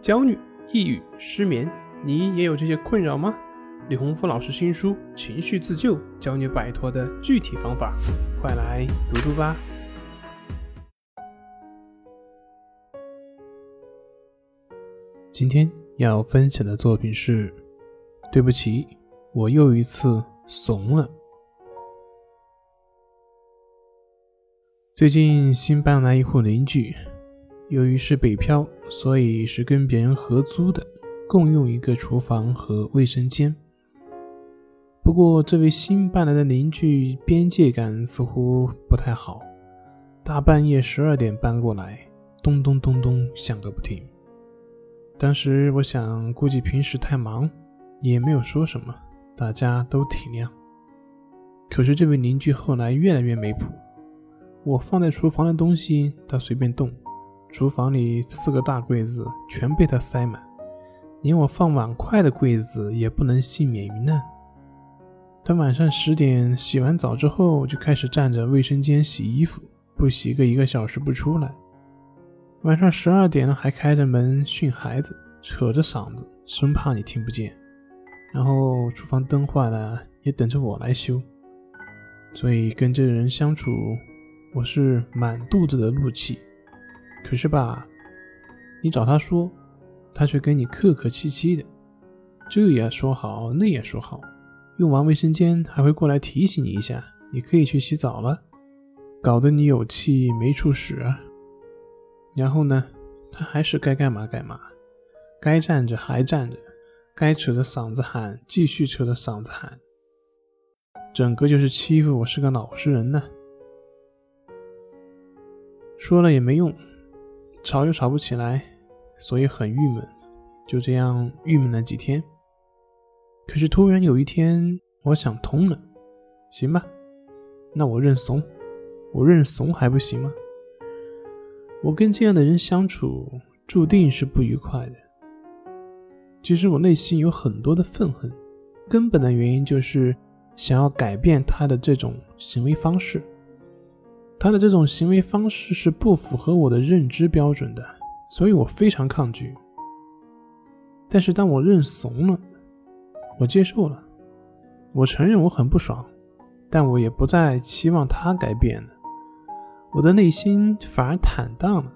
焦虑、抑郁、失眠，你也有这些困扰吗？李洪福老师新书《情绪自救》教你摆脱的具体方法，快来读读吧。今天要分享的作品是：对不起，我又一次怂了。最近新搬来一户邻居。由于是北漂，所以是跟别人合租的，共用一个厨房和卫生间。不过，这位新搬来的邻居边界感似乎不太好，大半夜十二点搬过来，咚咚咚咚响个不停。当时我想，估计平时太忙，也没有说什么，大家都体谅。可是这位邻居后来越来越没谱，我放在厨房的东西，他随便动。厨房里四个大柜子全被他塞满，连我放碗筷的柜子也不能幸免于难。他晚上十点洗完澡之后，就开始站着卫生间洗衣服，不洗个一个小时不出来。晚上十二点还开着门训孩子，扯着嗓子，生怕你听不见。然后厨房灯坏了，也等着我来修。所以跟这人相处，我是满肚子的怒气。可是吧，你找他说，他却跟你客客气气的，这也说好，那也说好，用完卫生间还会过来提醒你一下，你可以去洗澡了，搞得你有气没处使啊。然后呢，他还是该干嘛干嘛，该站着还站着，该扯着嗓子喊继续扯着嗓子喊，整个就是欺负我是个老实人呢。说了也没用。吵又吵不起来，所以很郁闷，就这样郁闷了几天。可是突然有一天，我想通了，行吧，那我认怂，我认怂还不行吗？我跟这样的人相处，注定是不愉快的。其实我内心有很多的愤恨，根本的原因就是想要改变他的这种行为方式。他的这种行为方式是不符合我的认知标准的，所以我非常抗拒。但是当我认怂了，我接受了，我承认我很不爽，但我也不再期望他改变了。我的内心反而坦荡了，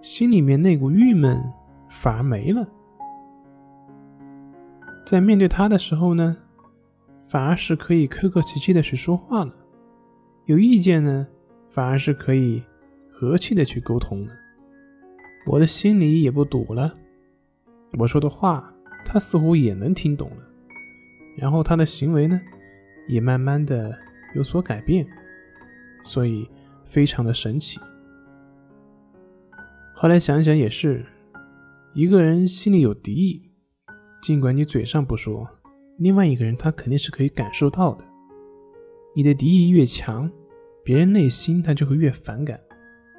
心里面那股郁闷反而没了。在面对他的时候呢，反而是可以客客气气的去说话了，有意见呢。反而是可以和气的去沟通的，我的心里也不堵了。我说的话，他似乎也能听懂了。然后他的行为呢，也慢慢的有所改变，所以非常的神奇。后来想想也是，一个人心里有敌意，尽管你嘴上不说，另外一个人他肯定是可以感受到的。你的敌意越强。别人内心他就会越反感，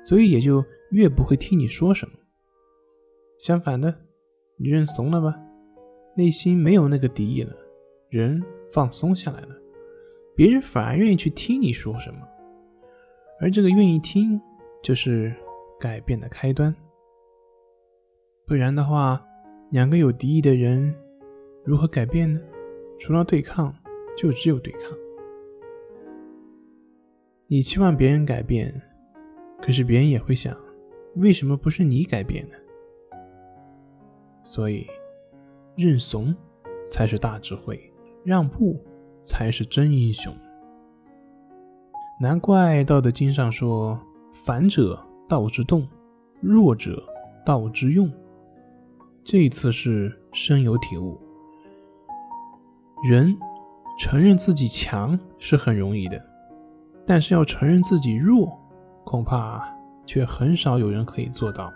所以也就越不会听你说什么。相反的，你认怂了吧，内心没有那个敌意了，人放松下来了，别人反而愿意去听你说什么。而这个愿意听，就是改变的开端。不然的话，两个有敌意的人如何改变呢？除了对抗，就只有对抗。你期望别人改变，可是别人也会想，为什么不是你改变呢？所以，认怂才是大智慧，让步才是真英雄。难怪《道德经》上说：“反者道之动，弱者道之用。”这一次是深有体悟。人承认自己强是很容易的。但是要承认自己弱，恐怕却很少有人可以做到。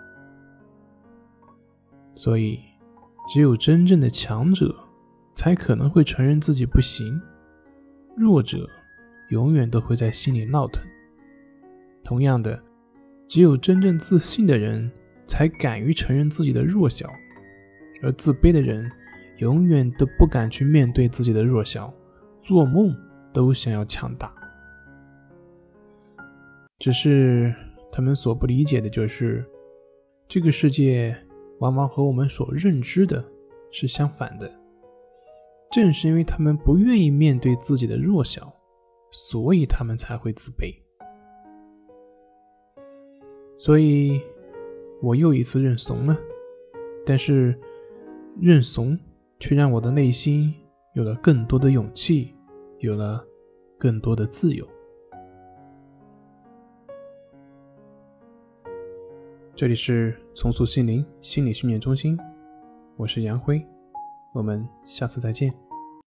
所以，只有真正的强者，才可能会承认自己不行；弱者，永远都会在心里闹腾。同样的，只有真正自信的人，才敢于承认自己的弱小；而自卑的人，永远都不敢去面对自己的弱小，做梦都想要强大。只是他们所不理解的就是，这个世界往往和我们所认知的是相反的。正是因为他们不愿意面对自己的弱小，所以他们才会自卑。所以，我又一次认怂了。但是，认怂却让我的内心有了更多的勇气，有了更多的自由。这里是重塑心灵心理训练中心，我是杨辉，我们下次再见。